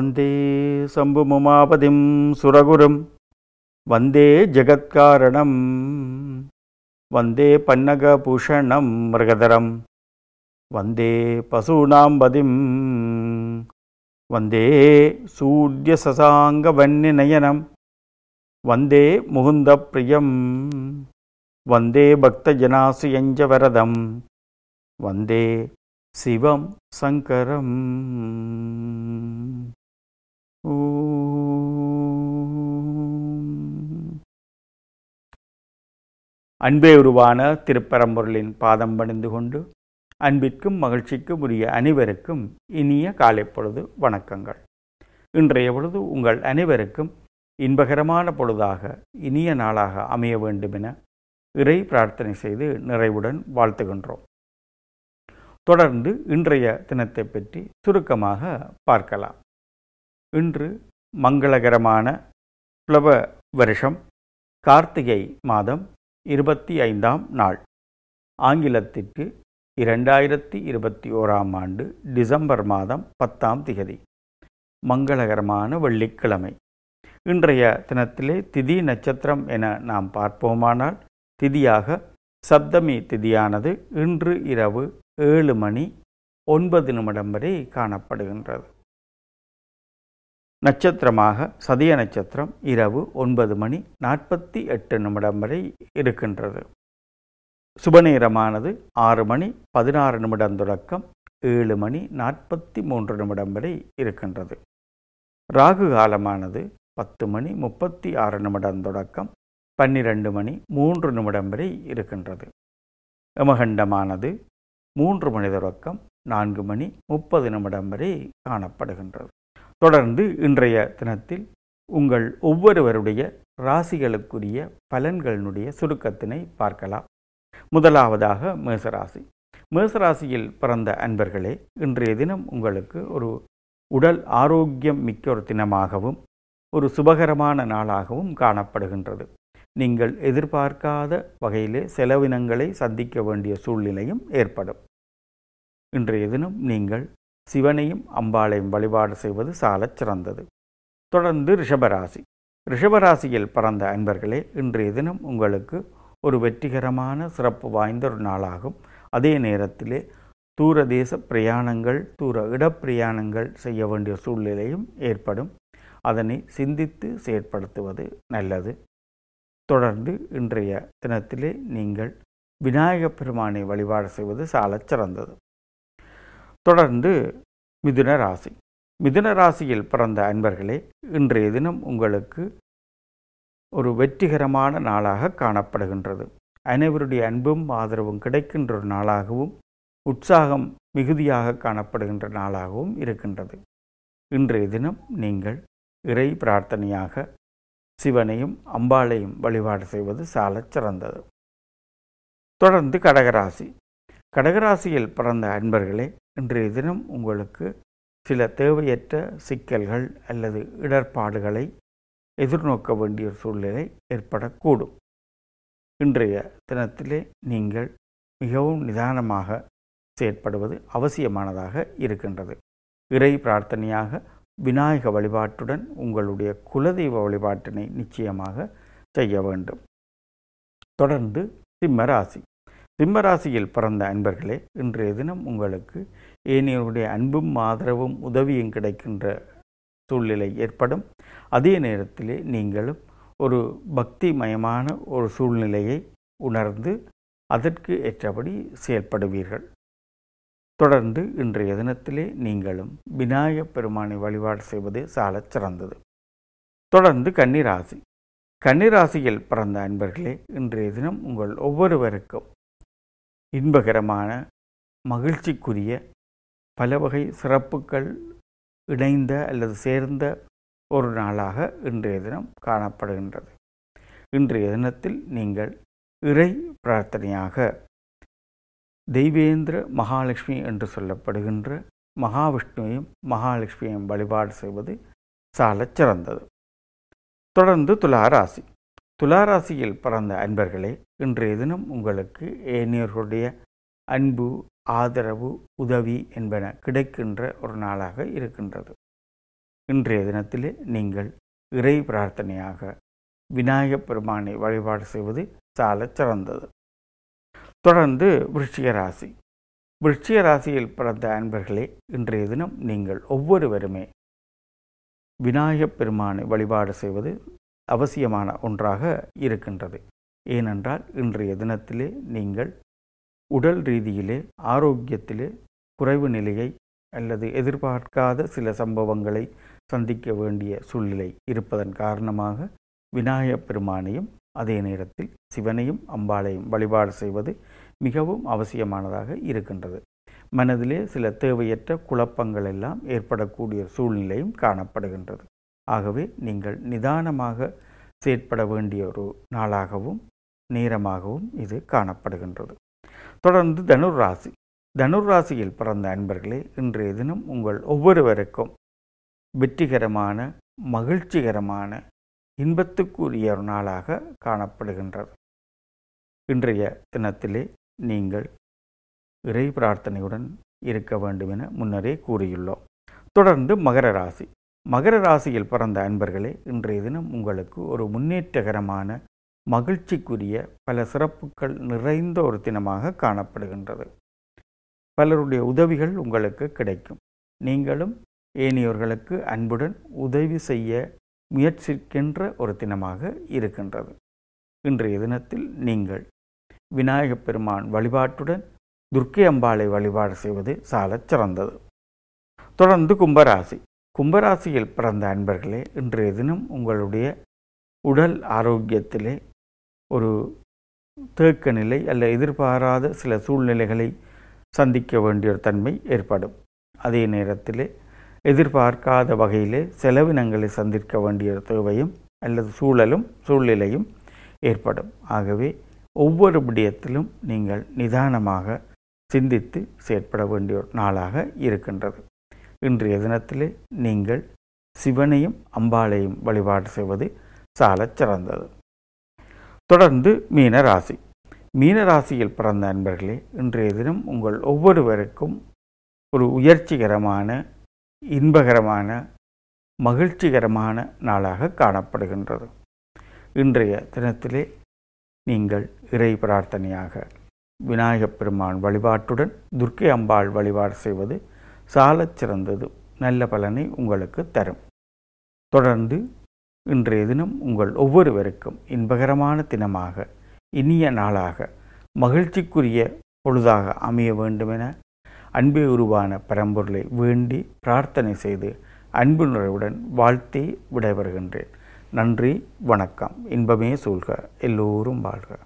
வந்தே சம்புமுமாபதிம் சுரகுரும். வந்தே ஜெகத்காரணம். வந்தே பன்னகபூஷணம் மிருகதரம். வந்தே பசூனாம்பதிம் வந்தே சூரியசசாங்கவன்னிநயனம் வந்தே முகுந்தப்பிரியம். வந்தே பக்தஜனாசியஞ்ச வரதம். வந்தே சிவம் சங்கரம். அன்பே உருவான திருப்பரம்பொருளின் பாதம் பணிந்து கொண்டு அன்பிற்கும் மகிழ்ச்சிக்கும் உரிய அனைவருக்கும் இனிய காலை பொழுது வணக்கங்கள். இன்றைய பொழுது உங்கள் அனைவருக்கும் இன்பகரமான பொழுதாக இனிய நாளாக அமைய வேண்டுமென இறை பிரார்த்தனை செய்து நிறைவுடன் வாழ்த்துகின்றோம். தொடர்ந்து இன்றைய தினத்தை பற்றி சுருக்கமாக பார்க்கலாம். இன்று மங்களகரமான புலவ வருஷம் கார்த்திகை மாதம் இருபத்தி ஐந்தாம் நாள். ஆங்கிலத்திற்கு இரண்டாயிரத்தி இருபத்தி ஓராம் ஆண்டு டிசம்பர் மாதம் பத்தாம் திகதி. மங்களகரமான வெள்ளிக்கிழமை. இன்றைய தினத்திலே திதி நட்சத்திரம் என நாம் பார்ப்போமானால் திதியாக சப்தமி திதியானது இன்று இரவு ஏழு மணி ஒன்பது நிமிடம் வரை காணப்படுகின்றது. நட்சத்திரமாக சதிய நட்சத்திரம் இரவு ஒன்பது மணி நாற்பத்தி எட்டு நிமிடம் வரை இருக்கின்றது. சுபநேரமானது ஆறு மணி பதினாறு நிமிடம் தொடக்கம் ஏழு மணி நாற்பத்தி மூன்று நிமிடம் வரை இருக்கின்றது. ராகு காலமானது பத்து மணி முப்பத்தி ஆறு நிமிடம் தொடக்கம் பன்னிரண்டு மணி மூன்று நிமிடம் வரை இருக்கின்றது. யமகண்டமானது மூன்று மணி தொடக்கம் நான்கு மணி முப்பது நிமிடம் வரை காணப்படுகின்றது. தொடர்ந்து இன்றைய தினத்தில் உங்கள் ஒவ்வொருவருடைய ராசிகளுக்குரிய பலன்களினுடைய சுருக்கத்தினை பார்க்கலாம். முதலாவதாக மேசராசி. மேசராசியில் பிறந்த அன்பர்களே இன்றைய தினம் உங்களுக்கு ஒரு உடல் ஆரோக்கியம் மிக்க ஒரு தினமாகவும் ஒரு சுபகரமான நாளாகவும் காணப்படுகின்றது. நீங்கள் எதிர்பார்க்காத வகையிலே செலவினங்களை சந்திக்க வேண்டிய சூழ்நிலையும் ஏற்படும். இன்றைய தினம் நீங்கள் சிவனையும் அம்பாளையும் வழிபாடு செய்வது சாலச் சிறந்தது. தொடர்ந்து ரிஷபராசி. ரிஷபராசியில் பிறந்த அன்பர்களே இன்றைய தினம் உங்களுக்கு ஒரு வெற்றிகரமான சிறப்பு வாய்ந்த ஒரு நாளாகும். அதே நேரத்திலே தூரதேச பிரயாணங்கள் தூர இடப்பிரயாணங்கள் செய்ய வேண்டிய சூழ்நிலையும் ஏற்படும். அதனை சிந்தித்து செயற்படுத்துவது நல்லது. தொடர்ந்து இன்றைய தினத்திலே நீங்கள் விநாயகப் பெருமானை வழிபாடு செய்வது சாலச் சிறந்தது. தொடர்ந்து மிதுன ராசி. மிதுன ராசியில் பிறந்த அன்பர்களே இன்றைய தினம் உங்களுக்கு ஒரு வெற்றிகரமான நாளாக காணப்படுகின்றது. அனைவருடைய அன்பும் ஆதரவும் கிடைக்கின்ற ஒரு நாளாகவும் உற்சாகம் மிகுதியாக காணப்படுகின்ற நாளாகவும் இருக்கின்றது. இன்றைய தினம் நீங்கள் இறை பிரார்த்தனையாக சிவனையும் அம்பாளையும் வழிபாடு செய்வது சாலச் சிறந்தது. தொடர்ந்து கடகராசி. கடகராசியில் பிறந்த அன்பர்களே இன்றைய தினம் உங்களுக்கு சில தேவையற்ற சிக்கல்கள் அல்லது இடர்பாடுகளை எதிர்நோக்க வேண்டிய சூழ்நிலை ஏற்படக்கூடும். இன்றைய தினத்திலே நீங்கள் மிகவும் நிதானமாக செயற்படுவது அவசியமானதாக இருக்கின்றது. இறை பிரார்த்தனையாக விநாயக வழிபாட்டுடன் உங்களுடைய குலதெய்வ வழிபாட்டினை நிச்சயமாக செய்ய வேண்டும். தொடர்ந்து சிம்மராசி சிம்மராசியில் பிறந்த அன்பர்களே இன்றைய தினம் உங்களுக்கு ஏனையவருடைய அன்பும் ஆதரவும் உதவியும் கிடைக்கின்ற சூழ்நிலை ஏற்படும். அதே நேரத்திலே நீங்களும் ஒரு பக்திமயமான ஒரு சூழ்நிலையை உணர்ந்து அதற்கு ஏற்றபடி செயல்படுவீர்கள். தொடர்ந்து இன்றைய தினத்திலே நீங்களும் விநாயகப் பெருமானை வழிபாடு செய்வது சாலச் சிறந்தது. தொடர்ந்து கன்னிராசி. கன்னிராசியில் பிறந்த அன்பர்களே இன்றைய தினம் உங்கள் ஒவ்வொருவருக்கும் இன்பகரமான மகிழ்ச்சிக்குரிய பல வகை சிறப்புகள் இணைந்த அல்லது சேர்ந்த ஒரு நாளாக இன்றைய தினம் காணப்படுகின்றது. இன்றைய தினத்தில் நீங்கள் இறை பிரார்த்தனையாக தெய்வேந்திர மகாலட்சுமி என்று சொல்லப்படுகின்ற மகாவிஷ்ணுவையும் மகாலட்சுமியையும் வழிபாடு செய்வது சாலச் சிறந்தது. தொடர்ந்து துளாராசி துளாராசியில் பிறந்த அன்பர்களே இன்றைய தினம் உங்களுக்கு ஏனையர்களுடைய அன்பு ஆதரவு உதவி என்பன கிடைக்கின்ற ஒரு நாளாக இருக்கின்றது. இன்றைய தினத்திலே நீங்கள் இறை பிரார்த்தனையாக விநாயகப் பெருமானை வழிபாடு செய்வது சால சிறந்தது. தொடர்ந்து விருச்சிக ராசி. விருச்சிக ராசியில் பிறந்த அன்பர்களே இன்றைய தினம் நீங்கள் ஒவ்வொருவருமே விநாயகப் பெருமானை வழிபாடு செய்வது அவசியமான ஒன்றாக இருக்கின்றது. ஏனென்றால் இன்றைய தினத்திலே நீங்கள் உடல் ரீதியிலே ஆரோக்கியத்திலே குறைவு நிலையை அல்லது எதிர்பார்க்காத சில சம்பவங்களை சந்திக்க வேண்டிய சூழ்நிலை இருப்பதன் காரணமாக விநாயகப் பெருமானையும் அதே நேரத்தில் சிவனையும் அம்பாளையும் வழிபாடு செய்வது மிகவும் அவசியமானதாக இருக்கின்றது. மனதிலே சில தேவையற்ற குழப்பங்கள் எல்லாம் ஏற்படக்கூடிய சூழ்நிலையும் காணப்படுகின்றது. ஆகவே நீங்கள் நிதானமாக செயற்பட வேண்டிய ஒரு நாளாகவும் நேரமாகவும் இது காணப்படுகின்றது. தொடர்ந்து தனுர் ராசி தனுர் ராசியில் பிறந்த அன்பர்களே இன்றைய தினம் உங்கள் ஒவ்வொருவருக்கும் வெற்றிகரமான மகிழ்ச்சிகரமான இன்பத்துக்குரிய ஒரு நாளாக காணப்படுகின்றது. இன்றைய தினத்திலே நீங்கள் இறை பிரார்த்தனையுடன் இருக்க வேண்டும் என முன்னரே கூறியுள்ளோம். தொடர்ந்து மகர ராசி. மகர ராசியில் பிறந்த அன்பர்களே இன்றைய தினம் உங்களுக்கு ஒரு முன்னேற்றகரமான மகிழ்ச்சிக்குரிய பல சிறப்புகள் நிறைந்த ஒரு தினமாக காணப்படுகின்றது. பலருடைய உதவிகள் உங்களுக்கு கிடைக்கும். நீங்களும் ஏனையோர்களுக்கு அன்புடன் உதவி செய்ய முயற்சிக்கின்ற ஒரு தினமாக இருக்கின்றது. இன்றைய தினத்தில் நீங்கள் விநாயகப் பெருமான் வழிபாட்டுடன் துர்க்கை அம்பாளை வழிபாடு செய்வது சாலச் சிறந்தது. தொடர்ந்து கும்பராசி. கும்பராசியில் பிறந்த அன்பர்களே இன்றைய தினம் உங்களுடைய உடல் ஆரோக்கியத்திலே ஒரு தேக்க நிலை அல்ல எதிர்பாராத சில சூழ்நிலைகளை சந்திக்க வேண்டிய ஒரு தன்மை ஏற்படும். அதே நேரத்திலே எதிர்பார்க்காத வகையிலே செலவினங்களை சந்திக்க வேண்டிய தேவையும் அல்லது சூழலும் சூழ்நிலையும் ஏற்படும். ஆகவே ஒவ்வொரு விடயத்திலும் நீங்கள் நிதானமாக சிந்தித்து செயற்பட வேண்டிய ஒரு நாளாக இருக்கின்றது. இன்றைய தினத்திலே நீங்கள் சிவனையும் அம்பாளையும் வழிபாடு செய்வது சாலச் சிறந்தது. தொடர்ந்து மீனராசி. மீனராசியில் பிறந்த நண்பர்களே இன்றைய தினம் உங்கள் ஒவ்வொருவருக்கும் ஒரு உயர்ச்சிகரமான இன்பகரமான மகிழ்ச்சிகரமான நாளாக காணப்படுகின்றது. இன்றைய தினத்திலே நீங்கள் இறை பிரார்த்தனையாக விநாயகப் பெருமான் வழிபாட்டுடன் துர்க்கை அம்பாள் வழிபாடு செய்வது சாலச் சிறந்தது. நல்ல பலனை உங்களுக்கு தரும். தொடர்ந்து இன்றைய தினம் உங்கள் ஒவ்வொருவருக்கும் இன்பகரமான தினமாக இனிய நாளாக மகிழ்ச்சிக்குரிய பொழுதாக அமைய வேண்டுமென அன்பே உருவான பரம்பொருளை வேண்டி பிரார்த்தனை செய்து அன்பு நிறைவுடன் வாழ்த்தி விடைபெறுகின்றேன். நன்றி வணக்கம். இன்பமே சூழ்க. எல்லோரும் வாழ்க.